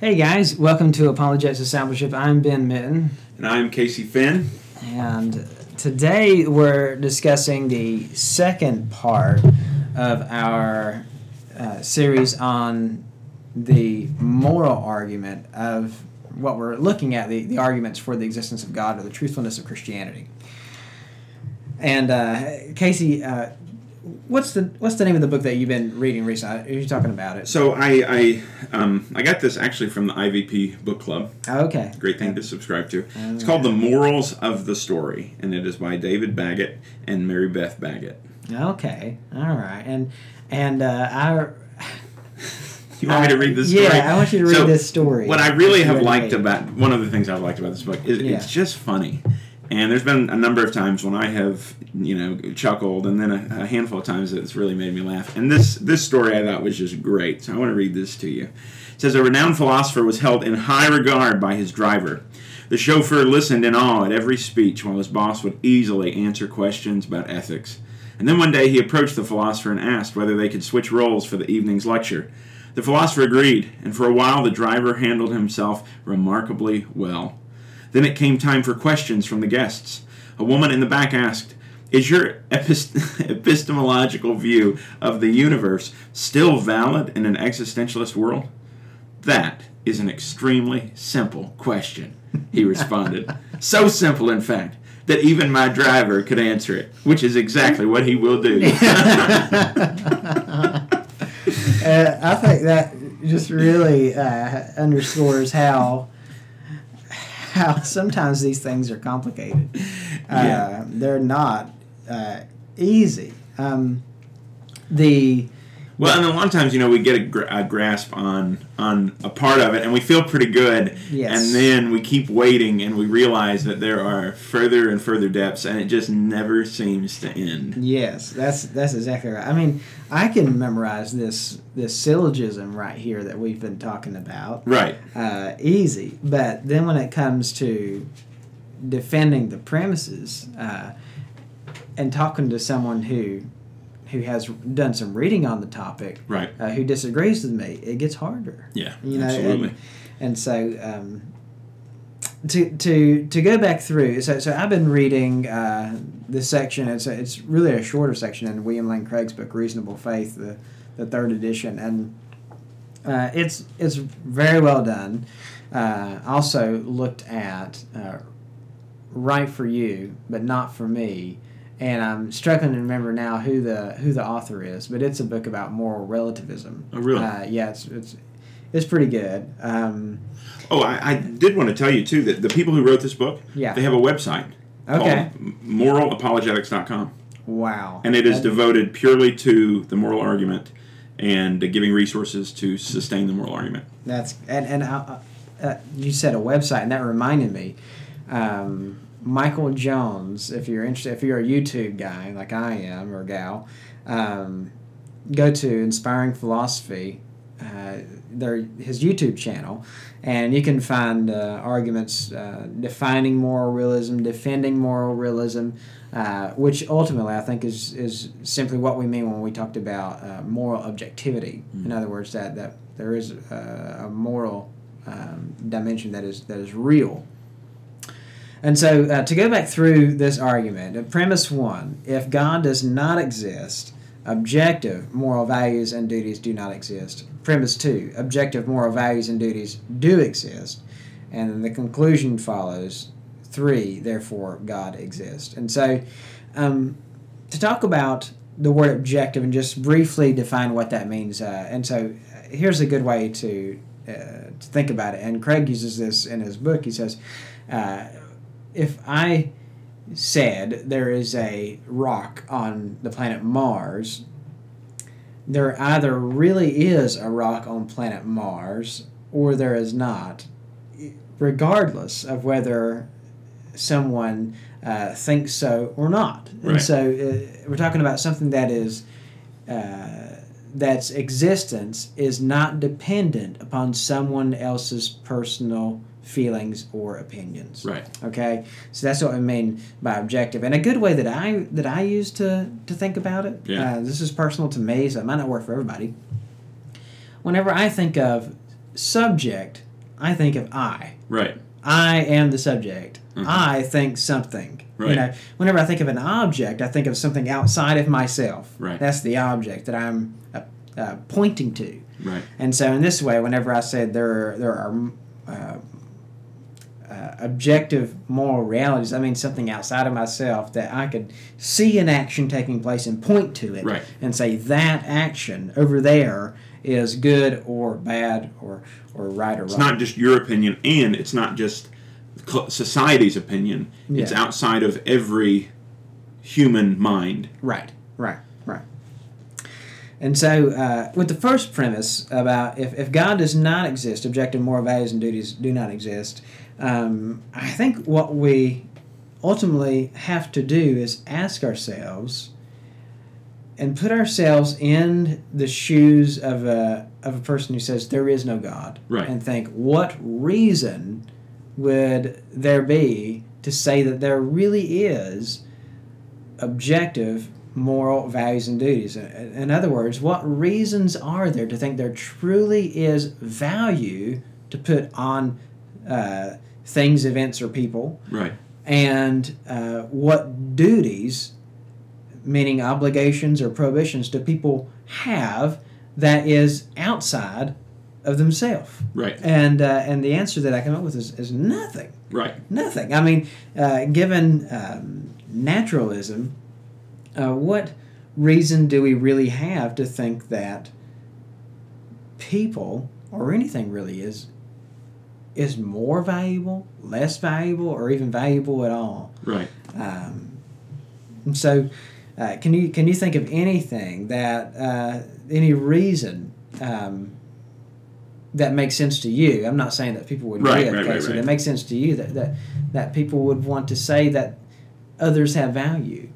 Hey guys, welcome to Apologetics Discipleship. I'm Ben Mitten, And I'm Casey Finn. and today we're discussing the second part of our uh, series on the moral argument of what we're looking at the, the arguments for the existence of God or the truthfulness of Christianity. And uh, Casey, uh, what's the what's the name of the book that you've been reading recently? Are you talking about it? So I I, um, I got this actually from the IVP Book Club. Oh, okay. Great thing to subscribe to. It's called The Morals of the Story, and it is by David Baggett and Mary Beth Baggett. Okay, all right, and and uh, I. You want me to read this story? Yeah, I want you to read So, this story. What I really have liked about one of the things I've liked about this book is Yeah. it's just funny. And there's been a number of times when I have, you know, chuckled, and then a, a handful of times that it's really made me laugh. And this this story I thought was just great, so I want to read this to you. It says a renowned philosopher was held in high regard by his driver. The chauffeur listened in awe at every speech, while his boss would easily answer questions about ethics. And then one day he approached the philosopher and asked whether they could switch roles for the evening's lecture. The philosopher agreed, and for a while the driver handled himself remarkably well. Then it came time for questions from the guests. A woman in the back asked, Is your epist- epistemological view of the universe still valid in an existentialist world? That is an extremely simple question, he responded. so simple, in fact, that even my driver could answer it, which is exactly what he will do. Uh, I think that just really uh, underscores how how sometimes these things are complicated. Uh, Yeah. They're not uh, easy. Um, the Well, and a lot of times, you know, we get a, gr- a grasp on on a part of it, and we feel pretty good, Yes. and then we keep waiting, and we realize that there are further and further depths, and it just never seems to end. Yes, that's that's exactly right. I mean, I can memorize this this syllogism right here that we've been talking about, Right. uh, easy. But then when it comes to defending the premises uh, and talking to someone who who has done some reading on the topic, Right. uh, who disagrees with me, it gets harder. Yeah. You know, absolutely. and, and so um, to to to go back through, so so I've been reading uh, this section. It's a, it's really a shorter section in William Lane Craig's book, Reasonable Faith, the the third edition, and uh, it's it's very well done. Uh, also looked at uh, right for you, but not for me. And I'm struggling to remember now who the who the author is, but it's a book about moral relativism. Oh, really? Uh, yeah, it's it's it's pretty good. Um, oh, I, I did want to tell you too that the people who wrote this book, Yeah. they have a website. Okay. Called moralapologetics.com, wow. and it is That- devoted purely to the moral argument and uh, giving resources to sustain the moral argument. That's and and uh, uh, you said a website, and that reminded me. Um, Michael Jones, if you're interested, if you're a YouTube guy like I am or gal, um, go to Inspiring Philosophy, uh, their his YouTube channel, and you can find uh, arguments uh, defining moral realism, defending moral realism, uh, which ultimately I think is is simply what we mean when we talked about uh, moral objectivity. In other words, that that there is a, a moral um, dimension that is that is real. And so, uh, to go back through this argument, premise one if God does not exist, objective moral values and duties do not exist. Premise two objective moral values and duties do exist. And then the conclusion follows three, therefore, God exists. And so, um, to talk about the word objective and just briefly define what that means, uh, and so uh, here's a good way to, uh, to think about it. And Craig uses this in his book. He says, uh, if I said there is a rock on the planet Mars, there either really is a rock on planet Mars or there is not, regardless of whether someone uh, thinks so or not. And so uh, we're talking about something that is. Uh, that's existence is not dependent upon someone else's personal feelings or opinions. Right. Okay, so that's what I mean by objective, and a good way that I that I use to to think about it. Yeah. Uh, this is personal to me, so it might not work for everybody. Whenever I think of subject I think of I. Right. I am the subject. Mhm. I think something. You Right. know, whenever I think of an object, I think of something outside of myself. Right. That's the object that I'm uh, uh, pointing to. Right. And so, in this way, whenever I said there are, there are uh, uh, objective moral realities, I mean something outside of myself that I could see an action taking place and point to it, Right. and say that action over there is good or bad or or right or It's wrong. It's not just your opinion, and it's not just society's opinion. It's outside of every human mind. Right, right, right. And so, uh, with the first premise about if, if God does not exist, objective moral values and duties do not exist, um, I think what we ultimately have to do is ask ourselves and put ourselves in the shoes of a, of a person who says there is no God. Right. And think, what reason would there be to say that there really is objective moral values and duties. In in other words, what reasons are there to think there truly is value to put on uh, things, events, or people? Right. And uh, what duties, meaning obligations or prohibitions, do people have that is outside of themselves? Right. And, uh, and the answer that I come up with is, is nothing. Right. Nothing. I mean, uh, given um, naturalism, uh, what reason do we really have to think that people or anything really is is more valuable, less valuable, or even valuable at all? Right. Um, so, uh, can you can you think of anything that uh, any reason um, that makes sense to you? I'm not saying that people would Right, right, right, Casey. right. That makes sense to you that, that that people would want to say that others have value.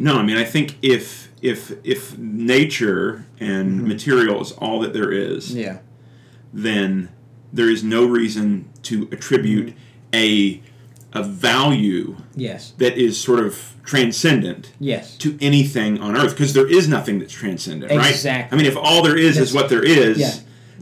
No, I mean I think if if if nature and Mhm. material is all that there is, Yeah. then there is no reason to attribute a a value Yes. that is sort of transcendent Yes. to anything on earth because there is nothing that's transcendent, right? Exactly. I mean, if all there is That's- is what there is, Yeah.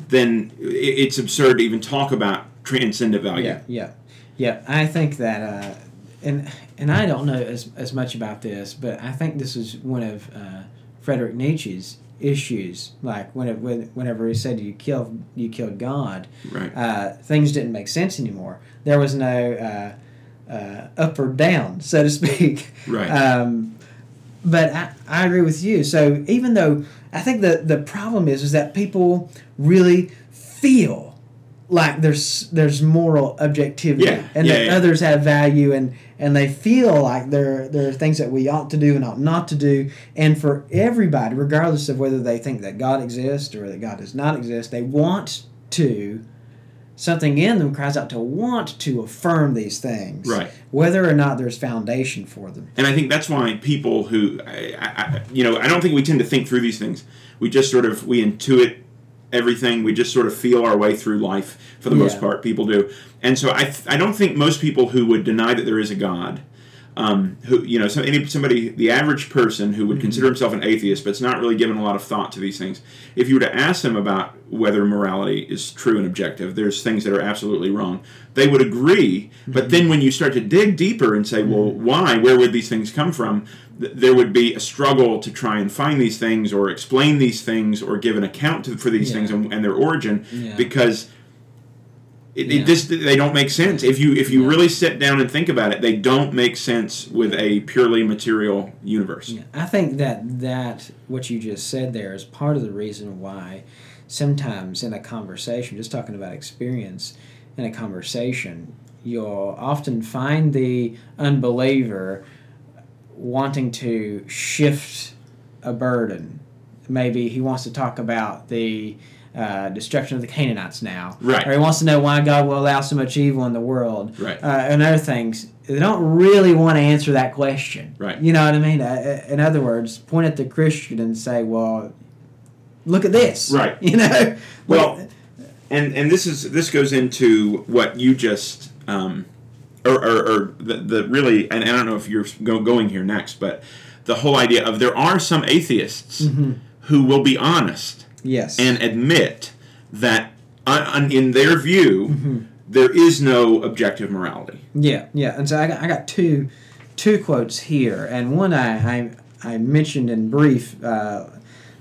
then it's absurd to even talk about transcendent value. Yeah, yeah, yeah. I think that, uh, and and I don't know as, as much about this, but I think this is one of uh, Frederick Nietzsche's issues. Like when it, when, whenever he said you killed you killed God, Right. uh, things didn't make sense anymore. There was no uh, uh, up or down, so to speak. Right. Um, but I, I agree with you. So even though I think the the problem is is that people really feel like there's there's moral objectivity Yeah, and yeah, that yeah. others have value and and they feel like there there are things that we ought to do and ought not to do and for everybody regardless of whether they think that God exists or that God does not exist they want to something in them cries out to want to affirm these things Right. whether or not there's foundation for them And I think that's why people who, I, I, you know, I don't think we tend to think through these things. We just sort of we intuit everything. We just sort of feel our way through life for the most part. People do, and so I, th- I don't think most people who would deny that there is a God, um, who you know, so any somebody, the average person who would mm-hmm. consider himself an atheist, but's not really given a lot of thought to these things. If you were to ask them about whether morality is true and objective, there's things that are absolutely wrong. They would agree, but mm-hmm. then when you start to dig deeper and say, well, mm-hmm. why? Where would these things come from? Th- There would be a struggle to try and find these things or explain these things or give an account to, for these Yeah. things and, and their origin Yeah. because it, Yeah. it just they don't make sense. If you if you really sit down and think about it, they don't make sense with a purely material universe. I think that that what you just said there is part of the reason why sometimes in a conversation, just talking about experience in a conversation, you'll often find the unbeliever wanting to shift a burden. Maybe he wants to talk about the uh, destruction of the Canaanites now, Right. Or he wants to know why God will allow so much evil in the world, Right. Uh, and other things. They don't really want to answer that question, Right. You know what I mean? Uh, in other words, point at the Christian and say, "Well, look at this," Right. You know, Well, and and this is this goes into what you just um, or, or, or the, the really and I don't know if you're go, going here next, but the whole idea of there are some atheists Mhm. who will be honest yes, and admit that on, in their view, Mm-hmm. there is no objective morality. Yeah, yeah. And so I got, I got two two quotes here, and one I I, I mentioned in brief uh,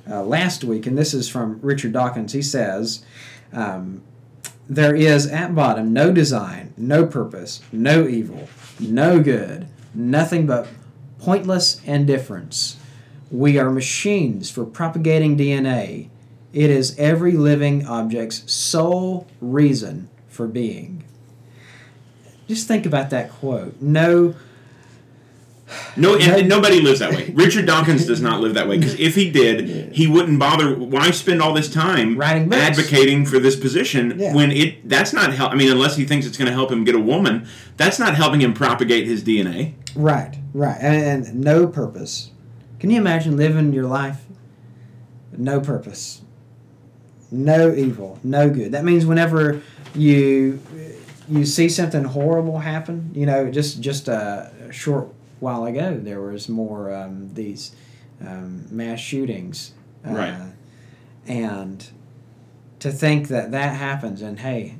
uh, last week, and this is from Richard Dawkins. He says. Um, there is at bottom no design, no purpose, no evil, no good, nothing but pointless indifference. We are machines for propagating DNA. It is every living object's sole reason for being. Just think about that quote. No, No, and, and nobody lives that way. Richard Dawkins does not live that way because if he did, he wouldn't bother. Why spend all this time Writing books. advocating for this position Yeah. when it that's not help? I mean, unless he thinks it's going to help him get a woman, that's not helping him propagate his DNA. right, right, and, and no purpose. Can you imagine living your life? No purpose, no evil, no good. That means whenever you you see something horrible happen, you know, just just a short while ago there was more um, these um, mass shootings, uh, Right. And to think that that happens, and hey,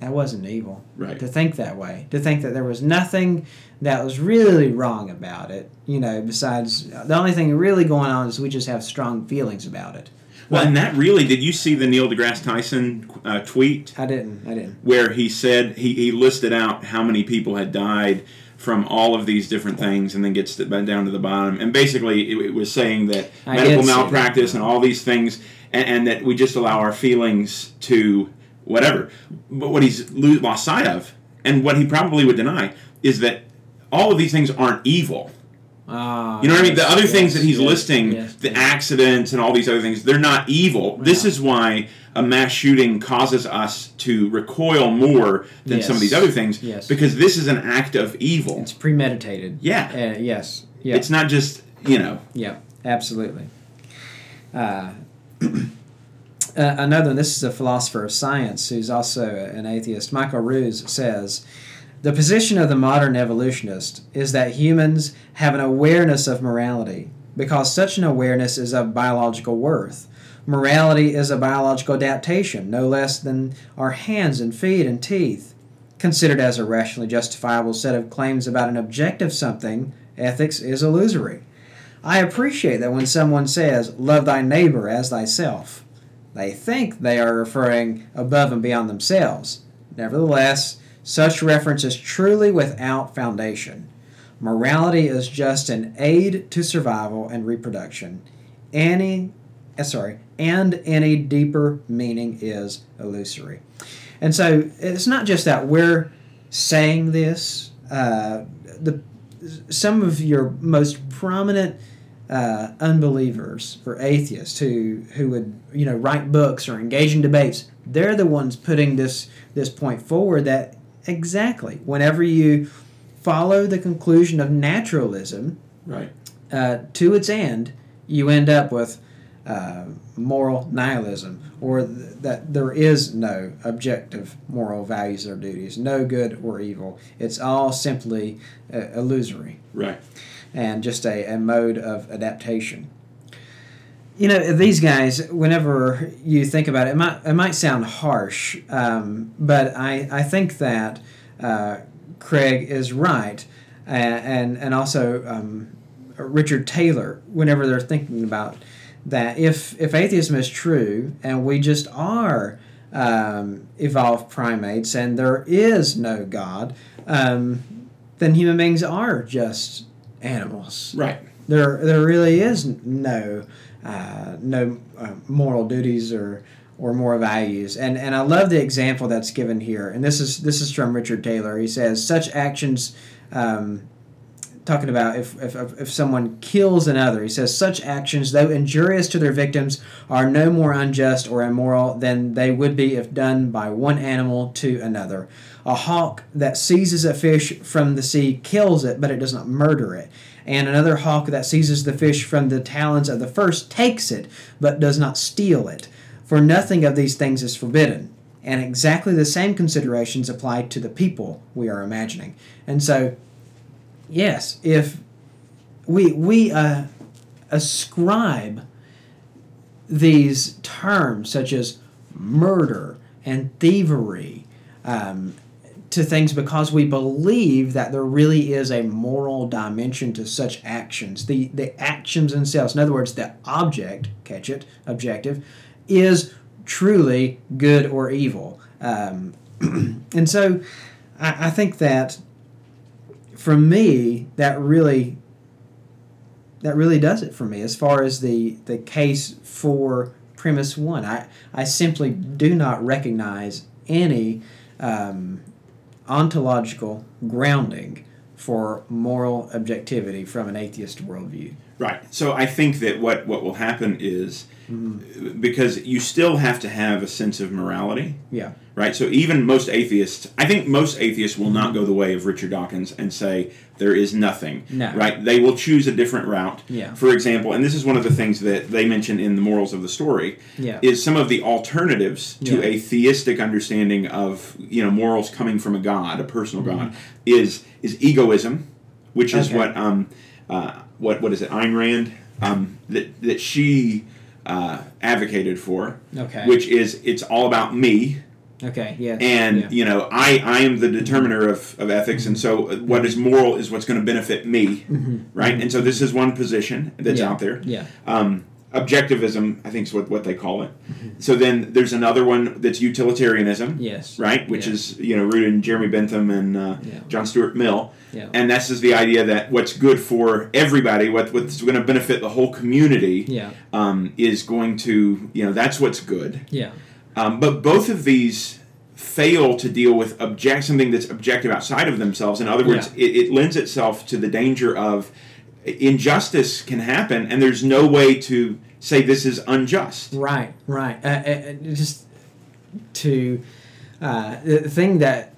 that wasn't evil. Right. To think that way, to think that there was nothing that was really wrong about it, you know, besides the only thing really going on is we just have strong feelings about it. Well, and that really did you see the Neil deGrasse Tyson uh, tweet I didn't. I didn't. where he said he, he listed out how many people had died from all of these different things and then gets to, down to the bottom and basically it, it was saying that I medical malpractice and all these things and, and that we just allow our feelings to whatever but what he's lost sight of and what he probably would deny is that all of these things aren't evil Uh, you know what I mean? The yes, other things that he's yes, listing, yes, the yes. accidents and all these other things, they're not evil. This is why a mass shooting causes us to recoil more than some of these other things Yes. because this is an act of evil. It's premeditated. yeah. Uh, yes. Yeah. It's not just, you know, Yeah, absolutely. Uh, uh, another one, this is a philosopher of science who's also an atheist. Michael Ruse says The position of the modern evolutionist is that humans have an awareness of morality because such an awareness is of biological worth. Morality is a biological adaptation, no less than our hands and feet and teeth. Considered as a rationally justifiable set of claims about an objective something, ethics is illusory. I appreciate that when someone says, Love thy neighbor as thyself, they think they are referring above and beyond themselves. Nevertheless, such reference is truly without foundation. Morality is just an aid to survival and reproduction. Any, uh, sorry, and any deeper meaning is illusory. And so it's not just that we're saying this. Uh, the some of your most prominent uh, unbelievers or atheists who who would you know write books or engage in debates, they're the ones putting this this point forward that exactly whenever you follow the conclusion of naturalism right. uh, to its end, you end up with uh, moral nihilism, or th- that there is no objective moral values or duties, no good or evil. It's all simply uh, illusory Right. and just a, a mode of adaptation. You know, these guys, whenever you think about it, it might, it might sound harsh, um, but I, I think that uh, Craig is right. And, and, and also um, Richard Taylor, whenever they're thinking about that, if, if atheism is true and we just are um, evolved primates and there is no God, um, then human beings are just animals. Right. There, there really is no, uh, no uh, moral duties or or moral values. And and I love the example that's given here. And this is this is from Richard Taylor. He says such actions. Um, talking about if, if, if someone kills another, he says such actions, though injurious to their victims, are no more unjust or immoral than they would be if done by one animal to another. A hawk that seizes a fish from the sea kills it, but it does not murder it. And another hawk that seizes the fish from the talons of the first takes it, but does not steal it. For nothing of these things is forbidden. And exactly the same considerations apply to the people we are imagining. And so, yes, if we we uh, ascribe these terms such as murder and thievery um, to things because we believe that there really is a moral dimension to such actions. The the actions themselves, in other words, the object, catch it, objective, is truly good or evil. Um, and so I, I think that for me, that really that really does it for me as far as the the case for premise one. I I simply do not recognize any um, ontological grounding for moral objectivity from an atheist worldview. Right. So I think that what, what will happen is Mm-hmm. because you still have to have a sense of morality, Yeah. right? So even most atheists, I think most atheists will not go the way of Richard Dawkins and say there is nothing, No. right? They will choose a different route. Yeah. For example, and this is one of the things that they mention in the morals of the story, Yeah. is some of the alternatives to Yeah. a theistic understanding of you know morals coming from a god, a personal god, is is egoism, which is Mm-hmm. What um uh, what what is it Ayn Rand um, that that she uh, advocated for, Okay. which is it's all about me Okay. Yeah. and yeah. you know I I am the determiner of, of ethics and so uh, what is moral is what's going to benefit me, right? And so this is one position that's Mm-hmm. Yeah. out there Yeah. um, objectivism, I think is what, what they call it. Mm-hmm. So then there's another one that's utilitarianism, Yes. right? Which Yeah. is you know rooted in Jeremy Bentham and uh, Yeah. John Stuart Mill, Yeah. and that's just the idea that what's good for everybody, what what's going to benefit the whole community, Yeah. um, is going to you know that's what's good. Yeah. Um, but both of these fail to deal with object something that's objective outside of themselves. In other words, it, it lends itself to the danger of injustice can happen, and there's no way to say this is unjust. Right, right. Uh, uh, uh, just to uh, the thing that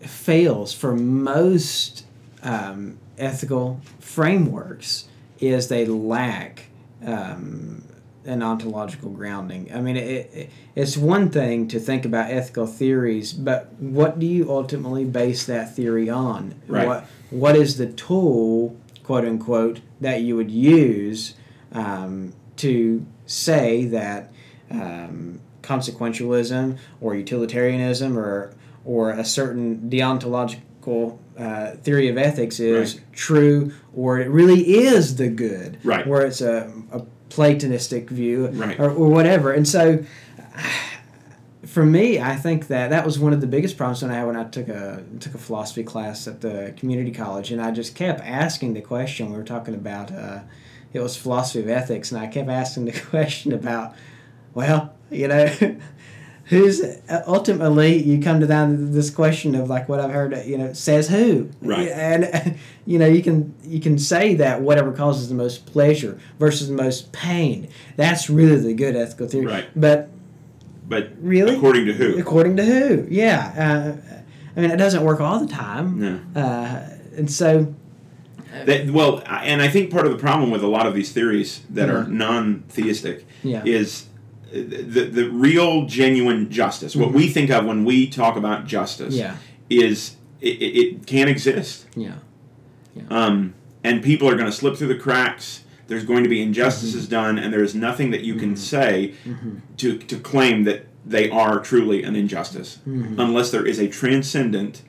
fails for most um, ethical frameworks is they lack um, an ontological grounding. I mean, it, it, it's one thing to think about ethical theories, but what do you ultimately base that theory on? Right. What What is the tool, quote unquote, that you would use um, to say that um, consequentialism or utilitarianism or or a certain deontological uh, theory of ethics is Right. true or it really is the good, Right. Where it's a, a Platonistic view, Right. or, or whatever. And so, for me, I think that that was one of the biggest problems when I when I took a took a philosophy class at the community college, and I just kept asking the question. We were talking about uh, it was philosophy of ethics, and I kept asking the question about, well, you know. Who's ultimately you come to down to this question of like what I've heard you know says who Right. and you know you can you can say that whatever causes the most pleasure versus the most pain that's really the good ethical theory Right. but But Really? according to who? According to who? Yeah. Uh, I mean, it doesn't work all the time. No. Uh, and so, That, well, and I think part of the problem with a lot of these theories that are Mhm. non-theistic yeah. is the the real genuine justice. What we think of when we talk about justice Mm-hmm. Yeah. is it, it, can't exist. Yeah. Um, and people are going to slip through the cracks. There's going to be injustices Mm-hmm. done, and there is nothing that you can say to, to claim that they are truly an injustice, Mm-hmm. unless there is a transcendent,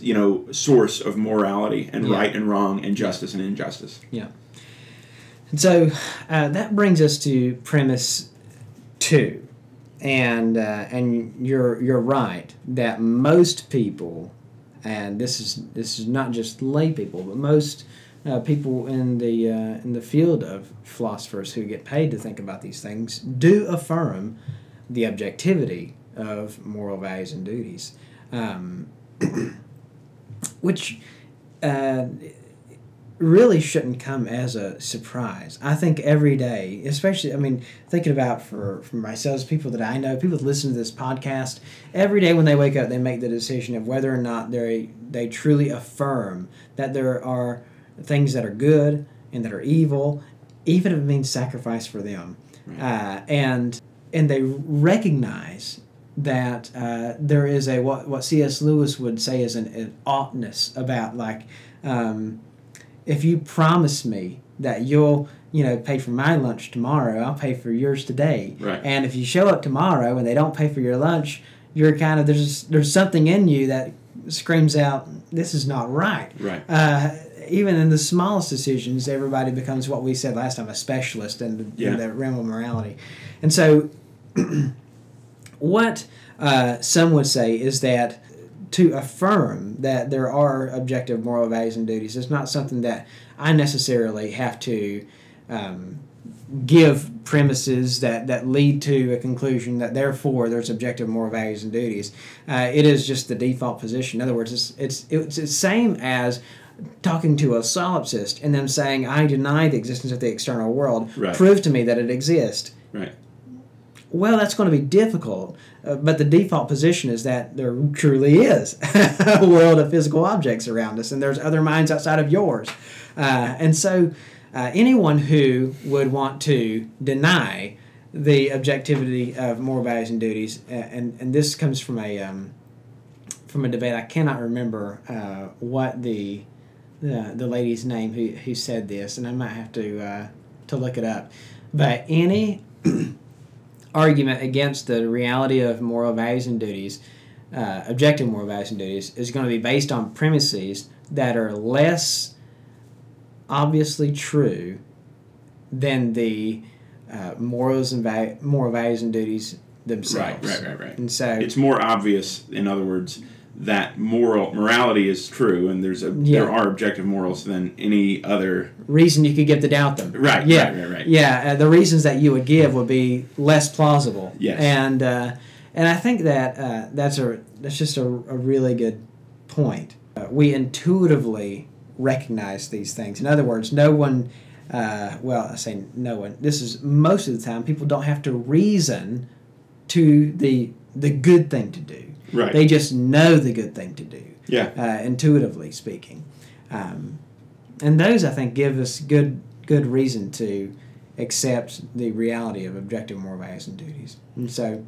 you know, source of morality and Yeah. right and wrong and justice and injustice. Yeah. And so uh, that brings us to premise two, and uh, and you're you're right that most people, and this is this is not just lay people, but most uh, people in the uh, in the field of philosophers who get paid to think about these things do affirm the objectivity of moral values and duties, um, which. Uh, really shouldn't come as a surprise. I think every day, especially, I mean, thinking about for, for myself, people that I know, people that listen to this podcast, every day when they wake up, they make the decision of whether or not they they truly affirm that there are things that are good and that are evil, even if it means sacrifice for them, uh, and and they recognize that uh, there is a what what C.S. Lewis would say is an, an oughtness about like. Um, if you promise me that you'll you know pay for my lunch tomorrow i'll pay for yours today Right. and if you show up tomorrow and they don't pay for your lunch you're kind of there's there's something in you that screams out, "This is not right." Right. Uh, even in the smallest decisions, everybody becomes what we said last time a specialist in the, Yeah. in the realm of morality. And so, what uh, some would say is that to affirm that there are objective moral values and duties is not something that I necessarily have to um, give premises that, that lead to a conclusion that therefore there's objective moral values and duties. Uh, it is just the default position. In other words, it's, it's, it's the same as talking to a solipsist and them saying, I deny the existence of the external world. Right. Prove to me that it exists. Right. Well, that's going to be difficult, uh, but the default position is that there truly is a world of physical objects around us, and there's other minds outside of yours. Uh, and so, uh, anyone who would want to deny the objectivity of moral values and duties, and and this comes from a um, from a debate. I cannot remember uh, what the the the lady's name who who said this, and I might have to uh, to look it up. But any argument against the reality of moral values and duties, uh, objective moral values and duties, is going to be based on premises that are less obviously true than the uh, morals and va- moral values and duties themselves. Right, right, right, right. And so It's more obvious, in other words, that moral morality is true, and there's a Yeah. there are objective morals than any other. reason you could give to doubt them. Right, Yeah. right, right, right. Yeah. Uh, the reasons that you would give would be less plausible. Yes. And uh, and I think that uh, that's a that's just a, a really good point. Uh, we intuitively recognize these things. In other words, no one. Uh, well, I say no one. This is most of the time people don't have to reason to the the good thing to do. Right. They just know the good thing to do yeah. uh, intuitively speaking. Um, and those, I think, give us good good reason to accept the reality of objective moral values and duties. And so,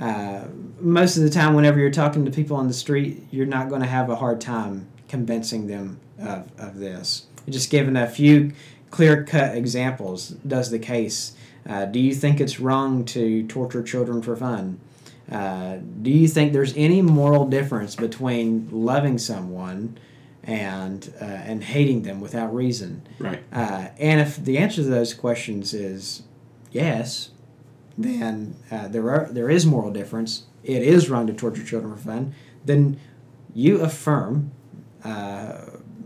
uh, most of the time, whenever you're talking to people on the street, you're not going to have a hard time convincing them of, of this. Just giving a few clear cut examples does the case. Uh, do you think it's wrong to torture children for fun? Uh, do you think there's any moral difference between loving someone and uh, and hating them without reason? Right. Uh, and if the answer to those questions is yes, then uh, there are there is moral difference. It is wrong to torture children for fun. Then you affirm uh,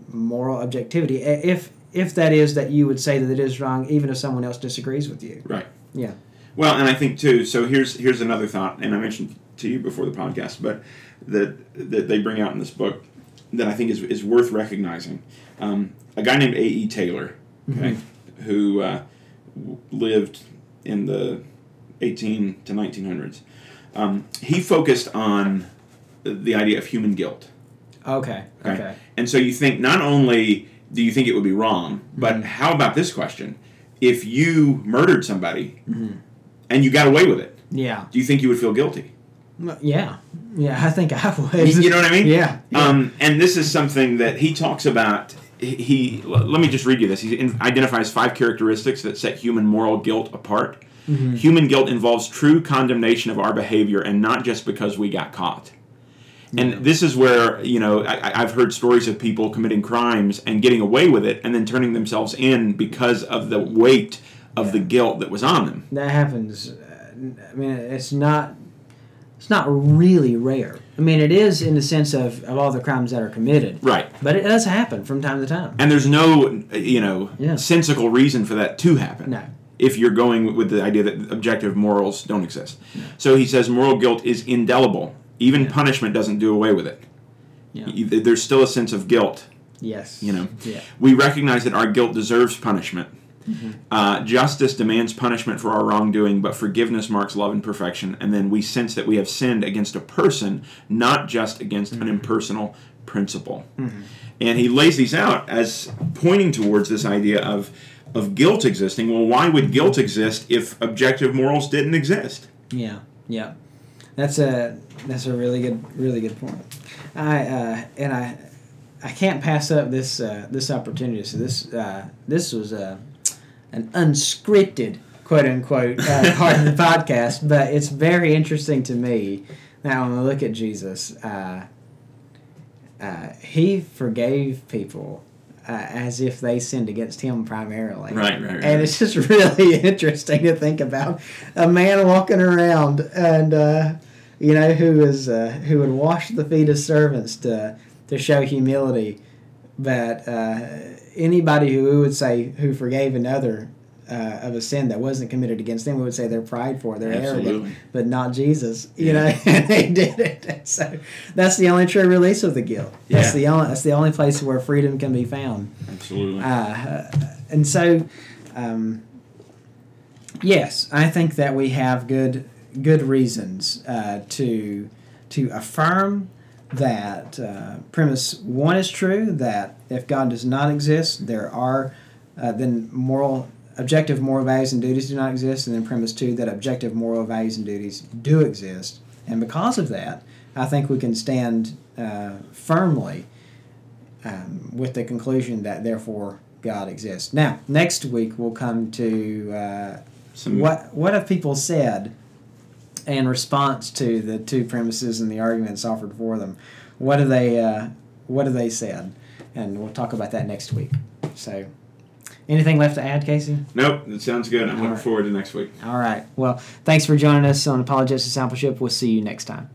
moral objectivity. If if that is that you would say that it is wrong, even if someone else disagrees with you. Right. Yeah. Well, and I think too. So here's here's another thought, and I mentioned to you before the podcast, but that that they bring out in this book that I think is is worth recognizing. Um, a guy named A. E. Taylor, okay, who uh, lived in the 18 to 1900s. Um, he focused on the idea of human guilt. Okay. Okay. Okay. And so you think not only do you think it would be wrong, but Mhm. how about this question? If you murdered somebody Mhm. And you got away with it, Yeah. do you think you would feel guilty? Yeah. Yeah. I think I would. You know what I mean? Yeah. yeah. Um, and this is something that he talks about. He, let me just read you this. He identifies five characteristics that set human moral guilt apart. Mm-hmm. Human guilt involves true condemnation of our behavior, and not just because we got caught. And this is where you know I- I've heard stories of people committing crimes and getting away with it, and then turning themselves in because of the weight of the guilt that was on them. that happens. uh, I mean, it's not. It's not really rare. I mean, it is in the sense of, of all the crimes that are committed. Right. But it does happen from time to time. And there's no, you know, Yeah. sensical reason for that to happen. No. If you're going with the idea that objective morals don't exist. So he says moral guilt is indelible. Even Yeah. punishment doesn't do away with it. Yeah. There's still a sense of guilt. Yes. You know. Yeah. We recognize that our guilt deserves punishment. Mm-hmm. Uh, justice demands punishment for our wrongdoing, but forgiveness marks love and perfection. And then we sense that we have sinned against a person, not just against Mm-hmm. an impersonal principle. And he lays these out as pointing towards this idea of of guilt existing. Well, why would guilt exist if objective morals didn't exist? Yeah, yeah, that's a that's a really good really good point. I uh, and I I can't pass up this uh, this opportunity. So this uh, this was a an unscripted quote unquote uh, part of the podcast, but it's very interesting to me Now, when we look at Jesus, uh, uh, he forgave people uh, as if they sinned against him primarily. Right, right, right. And it's just really interesting to think about a man walking around and uh, you know who is uh, who would wash the feet of servants to to show humility, but uh, anybody who we would say who forgave another. Uh, of a sin that wasn't committed against them, we would say they're prideful, they're Absolutely. arrogant, but not Jesus. You Yeah. know, and they did it. So that's the only true release of the guilt. That's Yeah. the only. That's the only place where freedom can be found. Absolutely. Uh, and so, um, yes, I think that we have good good reasons uh, to to affirm that uh, premise one is true that if God does not exist, there are uh, then moral objective moral values and duties do not exist, and then premise two that objective moral values and duties do exist, and because of that, I think we can stand uh, firmly um, with the conclusion that therefore God exists. Now, next week we'll come to uh, Some what what have people said in response to the two premises and the arguments offered for them. What have they uh, What have they said? And we'll talk about that next week. So, anything left to add, Casey? Nope, that sounds good. I'm All looking right. forward to next week. All right. Well, thanks for joining us on Apologetics Discipleship. We'll see you next time.